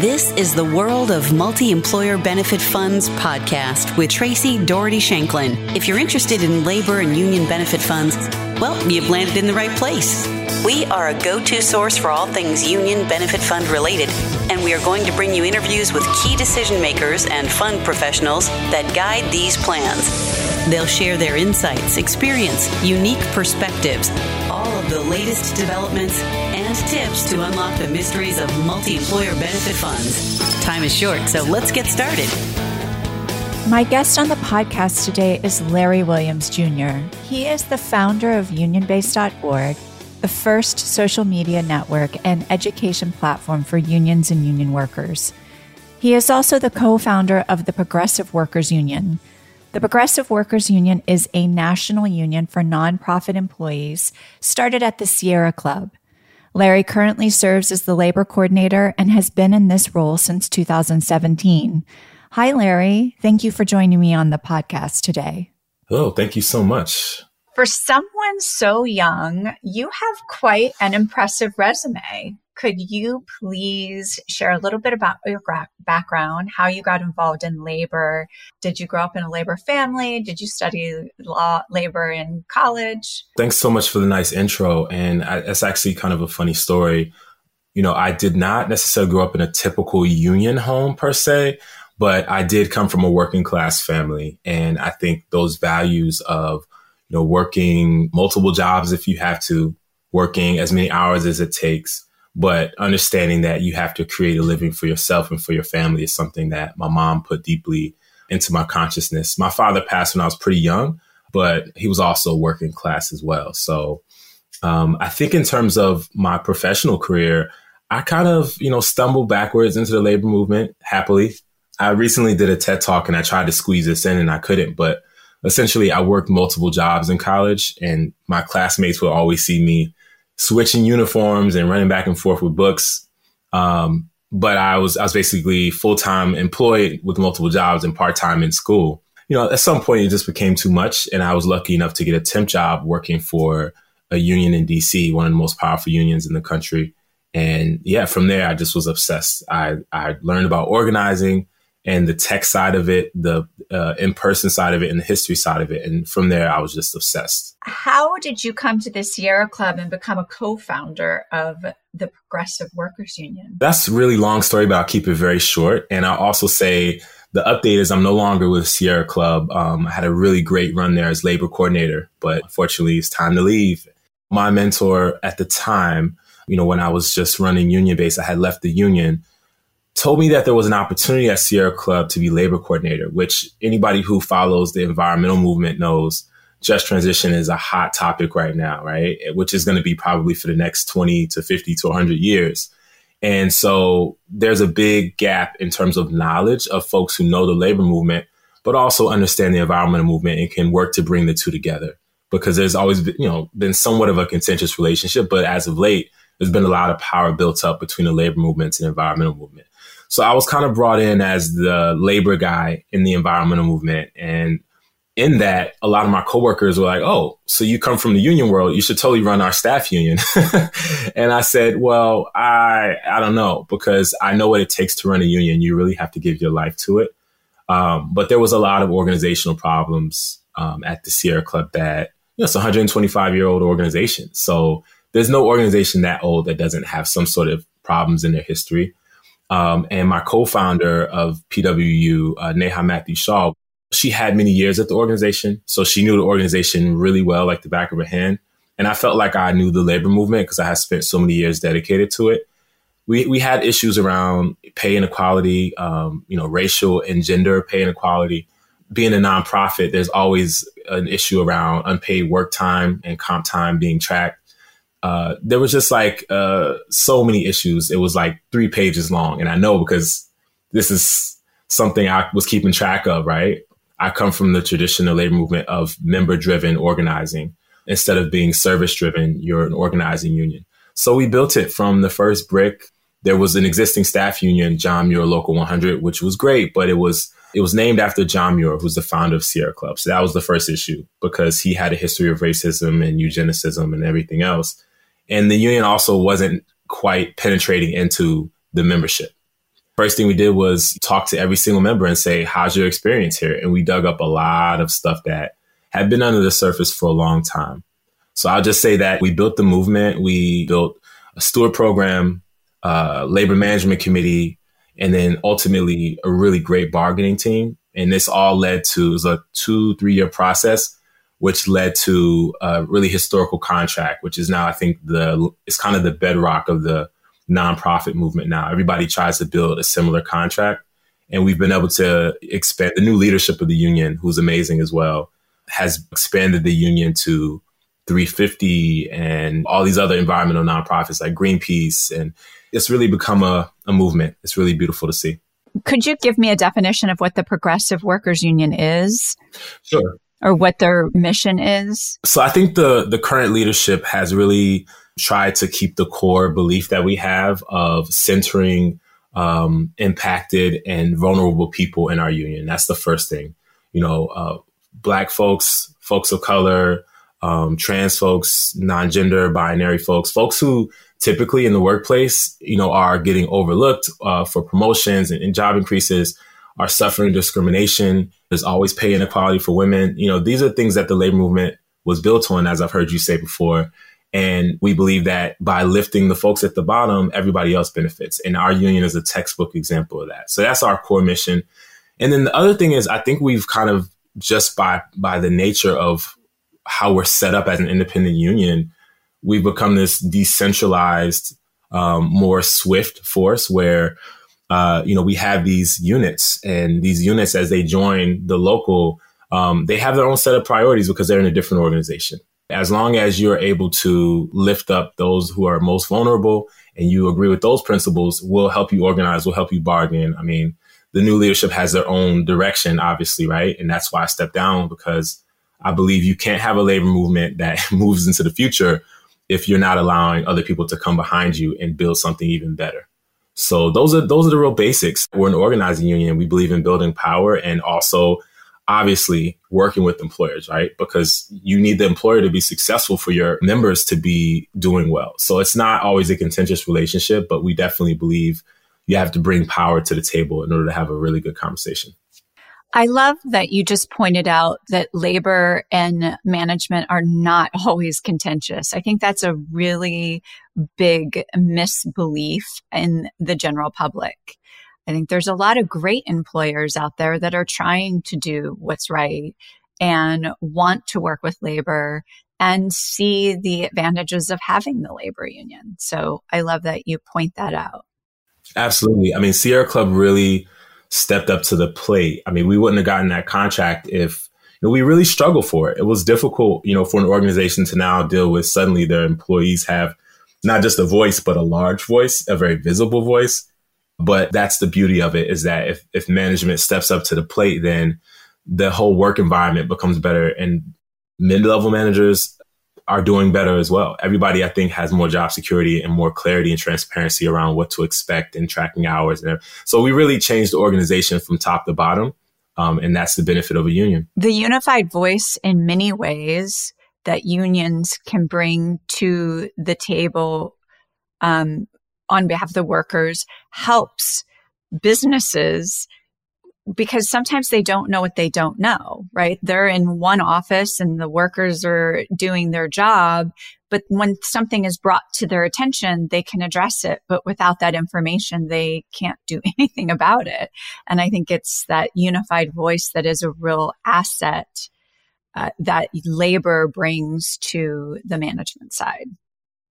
This is the World of Multi Employer Benefit Funds podcast with Traci Doherty Shanklin. If you're interested in labor and union benefit funds, well, you've landed in the right place. We are a go to source for all things union benefit fund related, and we are going to bring you interviews with key decision makers and fund professionals that guide these plans. They'll share their insights, experience, unique perspectives, the latest developments, and tips to unlock the mysteries of multi employer benefit funds. Time is short, so let's get started. My guest on the podcast today is Larry Williams Jr. He is the founder of unionbase.org, the first social media network and education platform for unions and union workers. He is also the co founder of the Progressive Workers Union. The Progressive Workers Union is a national union for nonprofit employees started at the Sierra Club. Larry currently serves as the labor coordinator and has been in this role since 2017. Hi, Larry. Thank you for joining me on the podcast today. Oh, thank you so much. For someone so young, you have quite an impressive resume. Could you please share a little bit about your background, how you got involved in labor? Did you grow up in a labor family? Did you study law, labor in college? Thanks so much for the nice intro. And I, it's actually kind of a funny story. You know, I did not necessarily grow up in a typical union home per se, but I did come from a working class family. And I think those values of, you know, working multiple jobs if you have to, working as many hours as it takes, but understanding that you have to create a living for yourself and for your family is something that my mom put deeply into my consciousness. My father passed when I was pretty young, but he was also working class as well. So um, I think in terms of my professional career, I kind of, you know, stumbled backwards into the labor movement happily. I recently did a TED talk and I tried to squeeze this in and I couldn't, but essentially I worked multiple jobs in college and my classmates would always see me switching uniforms and running back and forth with books. Um, but I was I was basically full time employed with multiple jobs and part time in school. You know, at some point it just became too much, and I was lucky enough to get a temp job working for a union in DC, one of the most powerful unions in the country. And yeah, from there I just was obsessed. I I learned about organizing and the tech side of it, the uh, in person side of it, and the history side of it. And from there, I was just obsessed. How did you come to the Sierra Club and become a co founder of the Progressive Workers Union? That's a really long story, but I'll keep it very short. And I'll also say the update is I'm no longer with Sierra Club. Um, I had a really great run there as labor coordinator, but unfortunately, it's time to leave. My mentor at the time, you know, when I was just running union base, I had left the union told me that there was an opportunity at Sierra Club to be labor coordinator, which anybody who follows the environmental movement knows just transition is a hot topic right now, right? Which is going to be probably for the next 20 to 50 to 100 years. And so there's a big gap in terms of knowledge of folks who know the labor movement, but also understand the environmental movement and can work to bring the two together. Because there's always been, you know, been somewhat of a contentious relationship, but as of late, there's been a lot of power built up between the labor movements and environmental movement. So I was kind of brought in as the labor guy in the environmental movement. And in that, a lot of my coworkers were like, Oh, so you come from the union world. You should totally run our staff union. and I said, well, I, I don't know because I know what it takes to run a union. You really have to give your life to it. Um, but there was a lot of organizational problems um, at the Sierra Club that, you know, it's a 125 year old organization. So there's no organization that old that doesn't have some sort of problems in their history. Um, and my co-founder of PWU, uh, Neha Matthew Shaw, she had many years at the organization. So she knew the organization really well, like the back of her hand. And I felt like I knew the labor movement because I had spent so many years dedicated to it. We, we had issues around pay inequality, um, you know, racial and gender pay inequality. Being a nonprofit, there's always an issue around unpaid work time and comp time being tracked uh, there was just like uh, so many issues. It was like three pages long. And I know because this is something I was keeping track of, right? I come from the traditional labor movement of member driven organizing. Instead of being service driven, you're an organizing union. So we built it from the first brick. There was an existing staff union, John Muir Local 100, which was great, but it was it was named after John Muir, who's the founder of Sierra Club. So that was the first issue because he had a history of racism and eugenicism and everything else. And the union also wasn't quite penetrating into the membership. First thing we did was talk to every single member and say, how's your experience here? And we dug up a lot of stuff that had been under the surface for a long time. So I'll just say that we built the movement. We built a steward program, uh, labor management committee, and then ultimately a really great bargaining team. And this all led to it was a two, three year process, which led to a really historical contract, which is now, I think, the it's kind of the bedrock of the nonprofit movement now. Everybody tries to build a similar contract. And we've been able to expand the new leadership of the union, who's amazing as well, has expanded the union to 350 and all these other environmental nonprofits like Greenpeace. And it's really become a, a movement. It's really beautiful to see. Could you give me a definition of what the Progressive Workers Union is? Sure. Or what their mission is? So I think the the current leadership has really tried to keep the core belief that we have of centering um, impacted and vulnerable people in our union. That's the first thing. You know, uh, black folks, folks of color, um, trans folks, non-gender, binary folks, folks who typically in the workplace, you know, are getting overlooked uh, for promotions and, and, job increases, are suffering discrimination. There's always pay inequality for women. You know, these are things that the labor movement was built on, as I've heard you say before. And we believe that by lifting the folks at the bottom, everybody else benefits. And our union is a textbook example of that. So that's our core mission. And then the other thing is, I think we've kind of just by by the nature of how we're set up as an independent union, we've become this decentralized, um, more swift force where, uh, you know, we have these units and these units as they join the local, um, they have their own set of priorities because they're in a different organization. As long as you're able to lift up those who are most vulnerable and you agree with those principles, we'll help you organize, we'll help you bargain. I mean, the new leadership has their own direction, obviously, right? And that's why I stepped down because I believe you can't have a labor movement that moves into the future if you're not allowing other people to come behind you and build something even better. So those are those are the real basics. We're an organizing union. We believe in building power and also obviously working with employers, right? Because you need the employer to be successful for your members to be doing well. So it's not always a contentious relationship, but we definitely believe you have to bring power to the table in order to have a really good conversation. I love that you just pointed out that labor and management are not always contentious. I think that's a really big misbelief in the general public. I think there's a lot of great employers out there that are trying to do what's right and want to work with labor and see the advantages of having the labor union. So I love that you point that out. Absolutely. I mean, Sierra Club really stepped up to the plate. I mean, we wouldn't have gotten that contract if you know, we really struggled for it. It was difficult, you know, for an organization to now deal with suddenly their employees have not just a voice, but a large voice, a very visible voice. But that's the beauty of it is that if, if management steps up to the plate, then the whole work environment becomes better and mid level managers are doing better as well. Everybody, I think, has more job security and more clarity and transparency around what to expect and tracking hours. And so we really changed the organization from top to bottom. Um, and that's the benefit of a union. The unified voice, in many ways, that unions can bring to the table um, on behalf of the workers helps businesses because sometimes they don't know what they don't know, right? They're in one office and the workers are doing their job. But when something is brought to their attention, they can address it. But without that information, they can't do anything about it. And I think it's that unified voice that is a real asset uh, that labor brings to the management side.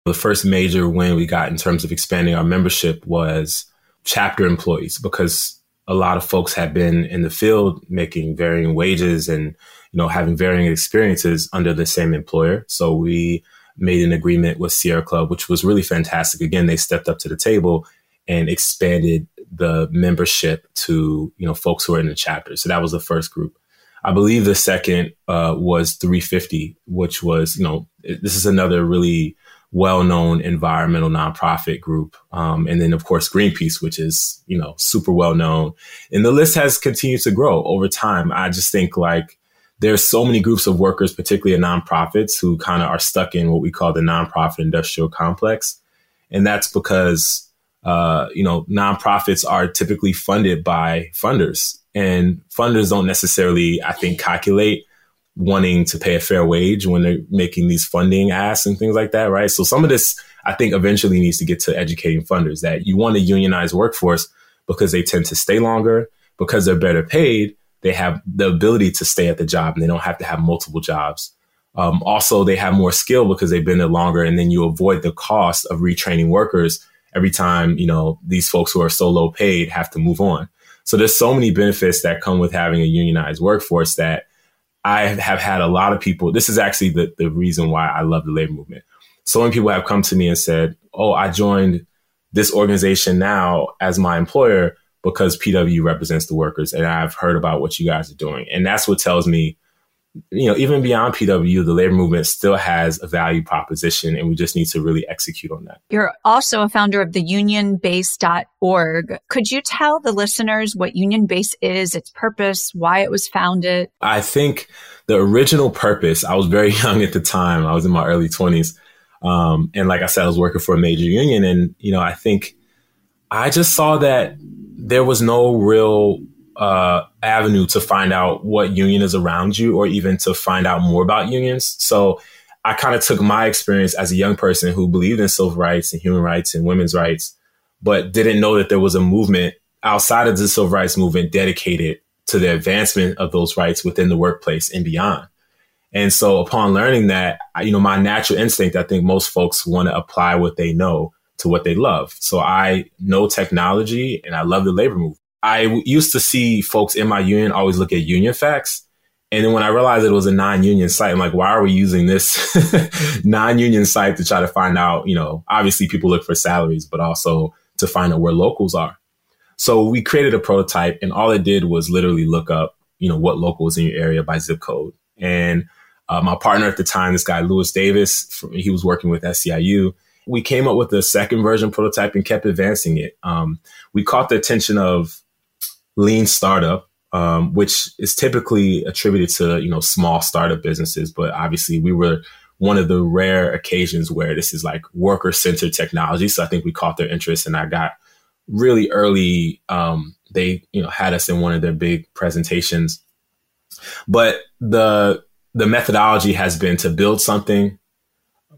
The first major win we got in terms of expanding our membership was chapter employees because a lot of folks have been in the field making varying wages and you know having varying experiences under the same employer. So we made an agreement with sierra club which was really fantastic. Again they stepped up to the table and expanded the membership to you know folks who are in the chapter. So that was the first group. I believe the second uh, was 350 which was you know this is another really well-known environmental nonprofit group. Um, and then of course Greenpeace, which is, you know, super well known. And the list has continued to grow over time. I just think like there's so many groups of workers, particularly in nonprofits, who kind of are stuck in what we call the nonprofit industrial complex. And that's because uh, you know, nonprofits are typically funded by funders, and funders don't necessarily, I think, calculate wanting to pay a fair wage when they're making these funding asks and things like that, right? So some of this, I think, eventually needs to get to educating funders that you want a unionized workforce because they tend to stay longer, because they're better paid, they have the ability to stay at the job and they don't have to have multiple jobs. Um, also, they have more skill because they've been there longer, and then you avoid the cost of retraining workers every time you know these folks who are so low paid have to move on. So there's so many benefits that come with having a unionized workforce that I have had a lot of people. This is actually the, the reason why I love the labor movement. So many people have come to me and said, Oh, I joined this organization now as my employer because PW represents the workers. And I've heard about what you guys are doing. And that's what tells me you know, even beyond PW, the labor movement still has a value proposition, and we just need to really execute on that. You're also a founder of the unionbase.org. Could you tell the listeners what Union Base is, its purpose, why it was founded? I think the original purpose, I was very young at the time, I was in my early 20s. Um, and like I said, I was working for a major union. And, you know, I think I just saw that there was no real uh, avenue to find out what union is around you or even to find out more about unions. So I kind of took my experience as a young person who believed in civil rights and human rights and women's rights, but didn't know that there was a movement outside of the civil rights movement dedicated to the advancement of those rights within the workplace and beyond. And so upon learning that, you know, my natural instinct, I think most folks want to apply what they know to what they love. So I know technology and I love the labor movement. I used to see folks in my union always look at union facts. And then when I realized it was a non-union site, I'm like, why are we using this non-union site to try to find out, you know, obviously people look for salaries, but also to find out where locals are. So we created a prototype and all it did was literally look up, you know, what locals in your area by zip code. And uh, my partner at the time, this guy, Lewis Davis, he was working with SEIU. We came up with the second version prototype and kept advancing it. Um, we caught the attention of lean startup, um, which is typically attributed to you know small startup businesses, but obviously we were one of the rare occasions where this is like worker centered technology. So I think we caught their interest, and I got really early. Um, they you know had us in one of their big presentations, but the the methodology has been to build something,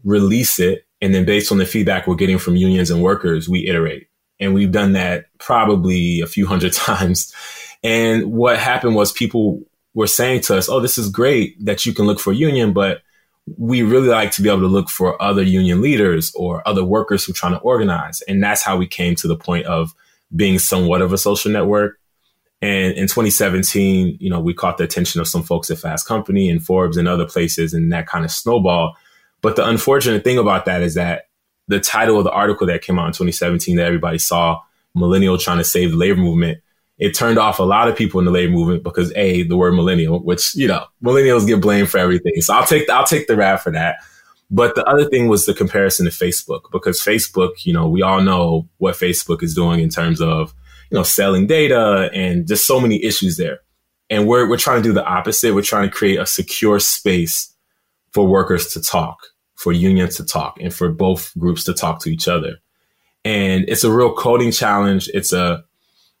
release it, and then based on the feedback we're getting from unions and workers, we iterate. And we've done that probably a few hundred times. And what happened was people were saying to us, Oh, this is great that you can look for union, but we really like to be able to look for other union leaders or other workers who are trying to organize. And that's how we came to the point of being somewhat of a social network. And in 2017, you know, we caught the attention of some folks at Fast Company and Forbes and other places, and that kind of snowball. But the unfortunate thing about that is that the title of the article that came out in 2017 that everybody saw, millennial trying to save the labor movement, it turned off a lot of people in the labor movement because a the word millennial, which you know millennials get blamed for everything. So I'll take the, I'll take the rap for that. But the other thing was the comparison to Facebook because Facebook, you know, we all know what Facebook is doing in terms of you know selling data and just so many issues there. And we're we're trying to do the opposite. We're trying to create a secure space for workers to talk for unions to talk and for both groups to talk to each other. And it's a real coding challenge. It's a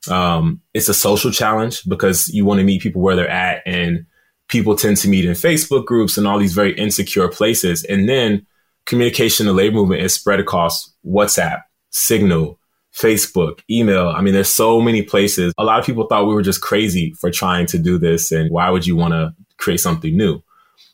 um, it's a social challenge because you want to meet people where they're at, and people tend to meet in Facebook groups and all these very insecure places. And then communication in the labor movement is spread across WhatsApp, Signal, Facebook, email. I mean, there's so many places. A lot of people thought we were just crazy for trying to do this, and why would you want to create something new?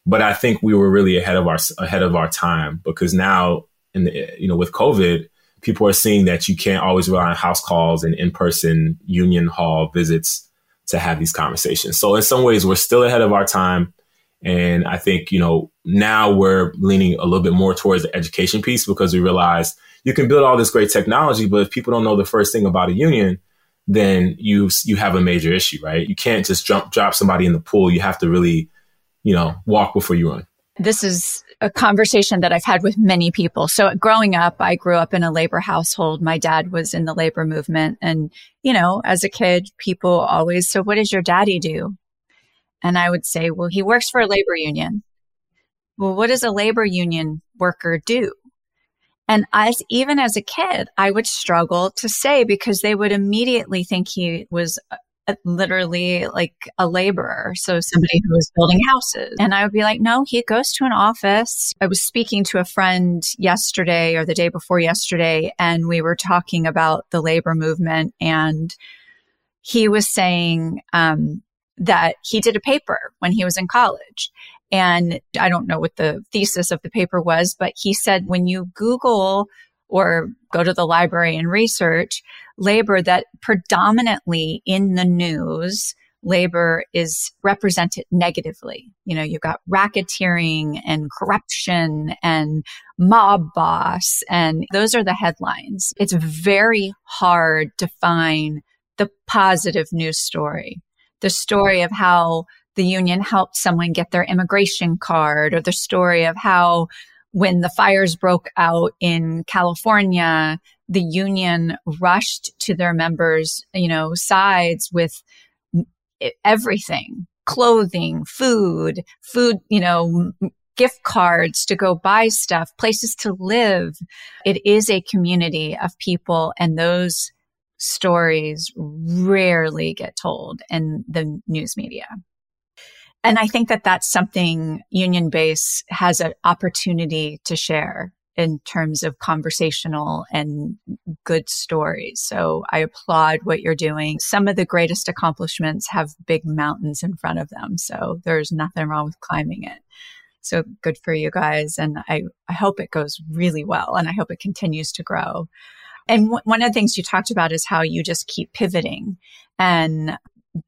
But I think we were really ahead of our ahead of our time because now, in the, you know, with COVID, people are seeing that you can't always rely on house calls and in person union hall visits to have these conversations. So in some ways, we're still ahead of our time. And I think, you know, now we're leaning a little bit more towards the education piece because we realize you can build all this great technology, but if people don't know the first thing about a union, then you you have a major issue, right? You can't just jump drop somebody in the pool. You have to really you know, walk before you run. This is a conversation that I've had with many people. So growing up, I grew up in a labor household. My dad was in the labor movement. And, you know, as a kid, people always, so what does your daddy do? And I would say, well, he works for a labor union. Well, what does a labor union worker do? And as even as a kid, I would struggle to say because they would immediately think he was literally like a laborer. So somebody who was building houses. And I would be like, no, he goes to an office. I was speaking to a friend yesterday or the day before yesterday, and we were talking about the labor movement. And he was saying um, that he did a paper when he was in college. And I don't know what the thesis of the paper was, but he said when you Google or go to the library and research labor that predominantly in the news, labor is represented negatively. You know, you've got racketeering and corruption and mob boss, and those are the headlines. It's very hard to find the positive news story, the story of how the union helped someone get their immigration card, or the story of how when the fires broke out in California, the union rushed to their members, you know, sides with everything, clothing, food, food, you know, gift cards to go buy stuff, places to live. It is a community of people and those stories rarely get told in the news media. And I think that that's something Union Base has an opportunity to share in terms of conversational and good stories. So I applaud what you're doing. Some of the greatest accomplishments have big mountains in front of them. So there's nothing wrong with climbing it. So good for you guys. And I, I hope it goes really well and I hope it continues to grow. And w- one of the things you talked about is how you just keep pivoting. And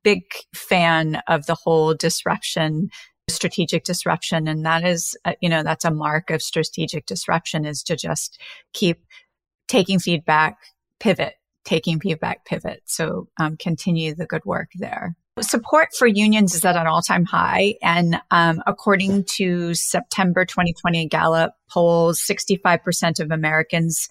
big fan of the whole disruption strategic disruption. And that is uh, you know that's a mark of strategic disruption is to just keep taking feedback pivot taking feedback pivot. So um, continue the good work there. Support for unions is at an all-time high. And um, according to september 2020 gallup polls 65% of americans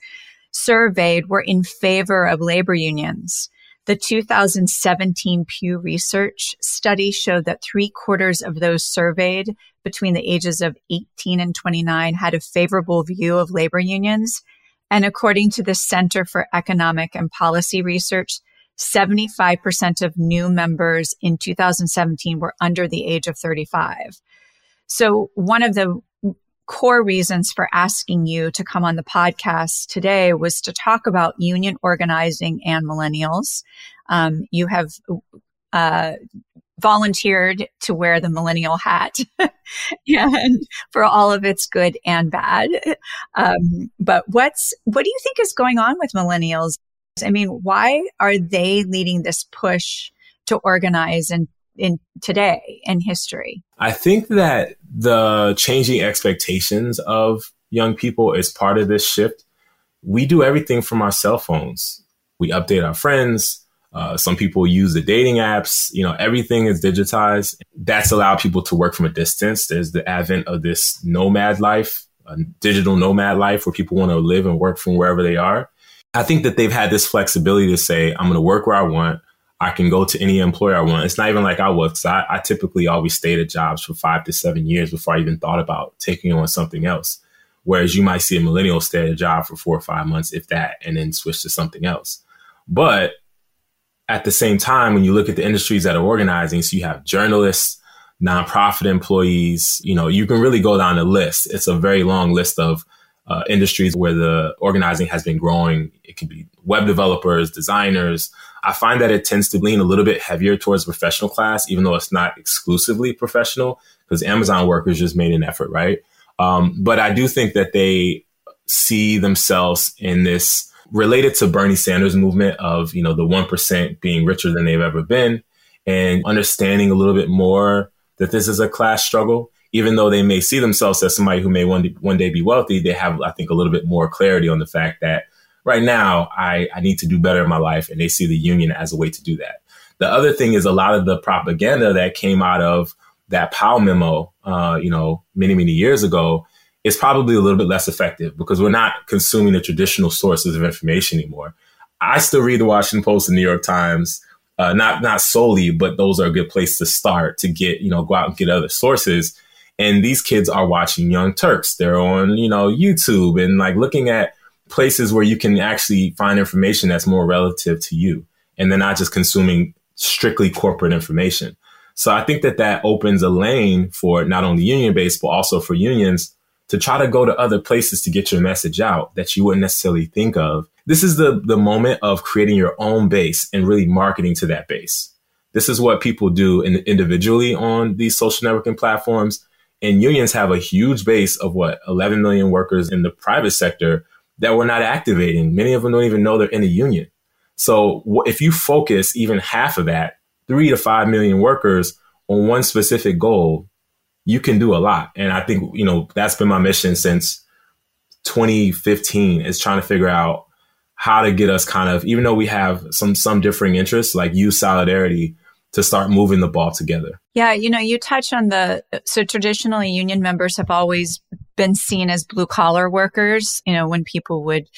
surveyed were in favor of labor unions the 2017 Pew Research study showed that three quarters of those surveyed between the ages of 18 and 29 had a favorable view of labor unions. And according to the Center for Economic and Policy Research, 75% of new members in 2017 were under the age of 35. So one of the core reasons for asking you to come on the podcast today was to talk about union organizing and millennials. Um, you have uh, volunteered to wear the millennial hat and for all of its good and bad. Um, but what's what do you think is going on with millennials? I mean, why are they leading this push to organize and in today in history? I think that the changing expectations of young people is part of this shift. We do everything from our cell phones. We update our friends. Uh, some people use the dating apps. You know, everything is digitized. That's allowed people to work from a distance. There's the advent of this nomad life, a digital nomad life where people want to live and work from wherever they are. I think that they've had this flexibility to say, I'm going to work where I want. I can go to any employer I want. It's not even like I was. I, I typically always stayed at jobs for five to seven years before I even thought about taking on something else. Whereas you might see a millennial stay at a job for four or five months, if that, and then switch to something else. But at the same time, when you look at the industries that are organizing, so you have journalists, nonprofit employees, you know, you can really go down the list. It's a very long list of uh, industries where the organizing has been growing. It could be web developers, designers, I find that it tends to lean a little bit heavier towards professional class, even though it's not exclusively professional, because Amazon workers just made an effort, right? Um, but I do think that they see themselves in this related to Bernie Sanders movement of, you know, the 1% being richer than they've ever been and understanding a little bit more that this is a class struggle. Even though they may see themselves as somebody who may one one day be wealthy, they have, I think, a little bit more clarity on the fact that right now I, I need to do better in my life. And they see the union as a way to do that. The other thing is a lot of the propaganda that came out of that Powell memo, uh, you know, many, many years ago is probably a little bit less effective because we're not consuming the traditional sources of information anymore. I still read the Washington Post and New York Times, uh, not not solely, but those are a good place to start to get you know go out and get other sources. And these kids are watching Young Turks. They're on you know YouTube and like looking at places where you can actually find information that's more relative to you and they're not just consuming strictly corporate information. So I think that that opens a lane for not only union based, but also for unions to try to go to other places to get your message out that you wouldn't necessarily think of. This is the, the moment of creating your own base and really marketing to that base. This is what people do in, individually on these social networking platforms. And unions have a huge base of what 11 million workers in the private sector that we're not activating. Many of them don't even know they're in a union. So if you focus even half of that, three to five million workers on one specific goal, you can do a lot. And I think, you know, that's been my mission since 2015 is trying to figure out how to get us kind of, even though we have some, some differing interests, like use solidarity to start moving the ball together. Yeah, you know, you touch on the so traditionally union members have always been seen as blue collar workers. You know, when people would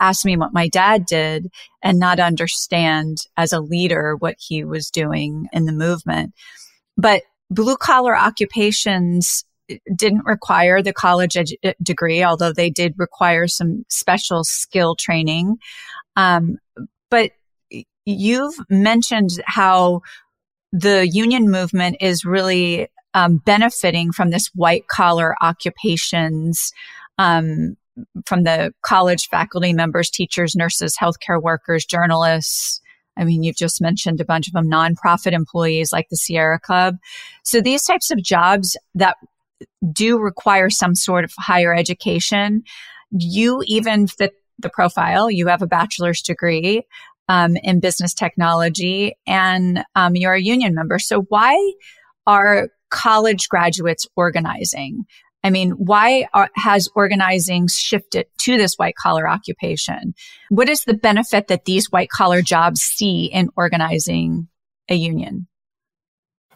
ask me what my dad did and not understand as a leader what he was doing in the movement. But blue collar occupations didn't require the college edu- degree, although they did require some special skill training. Um, but you've mentioned how the union movement is really um, benefiting from this white collar occupations um, from the college faculty members, teachers, nurses, healthcare workers, journalists. I mean, you've just mentioned a bunch of them, nonprofit employees like the Sierra Club. So these types of jobs that do require some sort of higher education, you even fit the profile. You have a bachelor's degree um, in business technology, and um, you're a union member. So why are college graduates organizing? I mean, why are, has organizing shifted to this white collar occupation? What is the benefit that these white collar jobs see in organizing a union?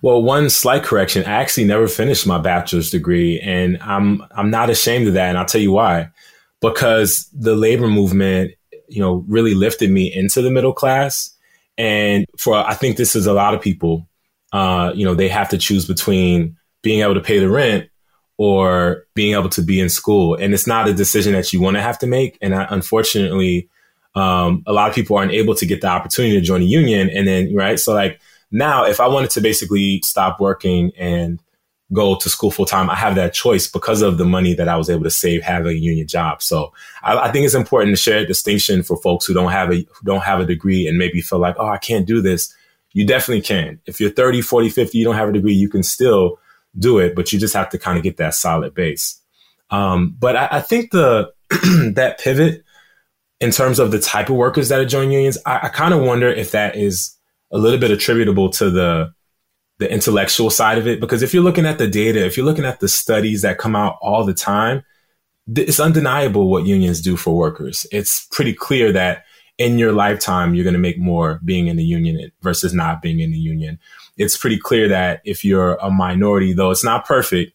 Well, one slight correction. I actually never finished my bachelor's degree and I'm, I'm not ashamed of that. And I'll tell you why, because the labor movement you know, really lifted me into the middle class. And for, I think this is a lot of people, uh, you know, they have to choose between being able to pay the rent or being able to be in school. And it's not a decision that you want to have to make. And I, unfortunately, um, a lot of people aren't able to get the opportunity to join a union. And then, right. So like now, if I wanted to basically stop working and go to school full time, I have that choice because of the money that I was able to save having a union job. So I, I, think it's important to share a distinction for folks who don't have a don't have a degree and maybe feel like, oh, I can't do this. You definitely can. If you're 30, 40, 50, you don't have a degree, you can still do it, but you just have to kind of get that solid base. Um, but I, I, think the that pivot in terms of the type of workers that are joining unions, I, I kind of wonder if that is a little bit attributable to the the intellectual side of it. Because if you're looking at the data, if you're looking at the studies that come out all the time, it's undeniable what unions do for workers. It's pretty clear that in your lifetime, you're going to make more being in the union versus not being in the union. It's pretty clear that if you're a minority, though it's not perfect,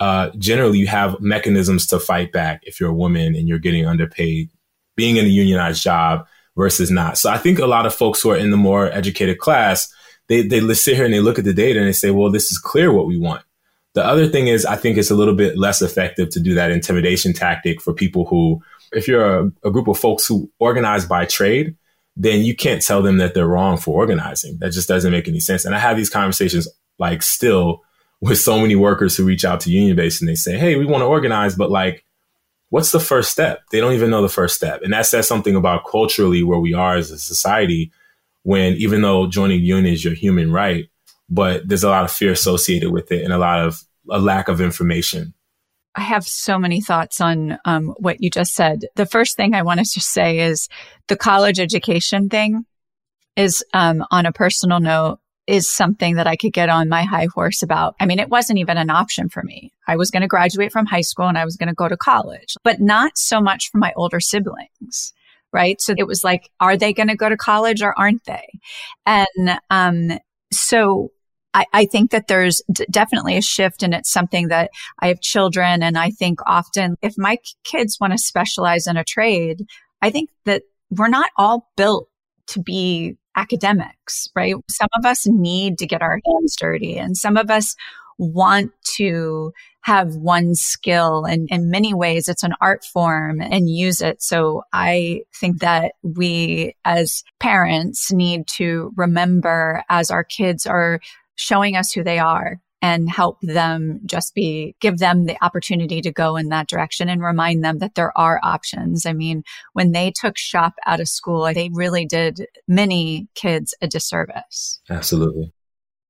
uh, generally you have mechanisms to fight back if you're a woman and you're getting underpaid, being in a unionized job versus not. So I think a lot of folks who are in the more educated class they they sit here and they look at the data and they say, well, this is clear what we want. The other thing is, I think it's a little bit less effective to do that intimidation tactic for people who, if you're a, a group of folks who organize by trade, then you can't tell them that they're wrong for organizing. That just doesn't make any sense. And I have these conversations like still with so many workers who reach out to union base and they say, Hey, we want to organize, but like, what's the first step? They don't even know the first step. And that says something about culturally where we are as a society when even though joining union is your human right, but there's a lot of fear associated with it and a lot of a lack of information. I have so many thoughts on um, what you just said. The first thing I wanted to say is the college education thing is um, on a personal note is something that I could get on my high horse about. I mean, it wasn't even an option for me. I was going to graduate from high school and I was going to go to college, but not so much for my older siblings right? So it was like, are they going to go to college or aren't they? And um, so I, I, think that there's d- definitely a shift and it's something that I have children. And I think often if my kids want to specialize in a trade, I think that we're not all built to be academics, right? Some of us need to get our hands dirty and some of us want to have one skill and in many ways it's an art form and use it. So I think that we as parents need to remember as our kids are showing us who they are and help them just be, give them the opportunity to go in that direction and remind them that there are options. I mean, when they took shop out of school, they really did many kids a disservice. Absolutely.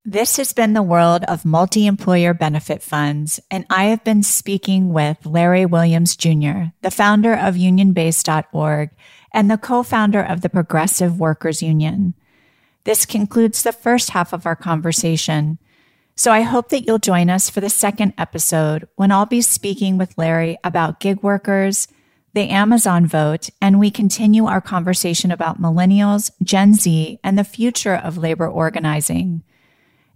This has been the world of multi employer benefit funds, and I have been speaking with Larry Williams Jr., the founder of unionbase.org and the co founder of the Progressive Workers Union. This concludes the first half of our conversation. So I hope that you'll join us for the second episode when I'll be speaking with Larry about gig workers, the Amazon vote, and we continue our conversation about millennials, Gen Z, and the future of labor organizing.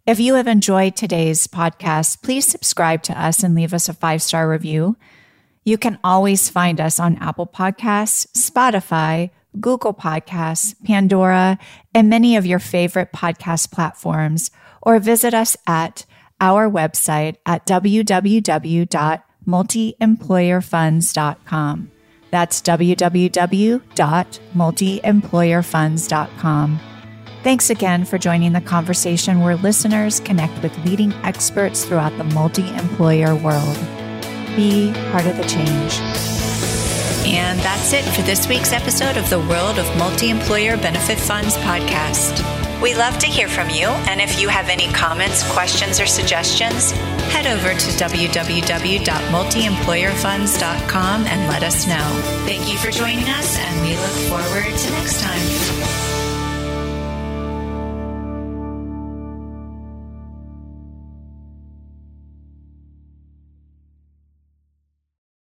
If you have enjoyed today's podcast, please subscribe to us and leave us a five star review. You can always find us on Apple Podcasts, Spotify, Google Podcasts, Pandora, and many of your favorite podcast platforms or visit us at our website at www.multiemployerfunds.com. That's www.multiemployerfunds.com. Thanks again for joining the conversation where listeners connect with leading experts throughout the multi employer world. Be part of the change. And that's it for this week's episode of the World of Multi Employer Benefit Funds podcast. We love to hear from you, and if you have any comments, questions, or suggestions, head over to www.multiemployerfunds.com and let us know. Thank you for joining us, and we look forward to next time.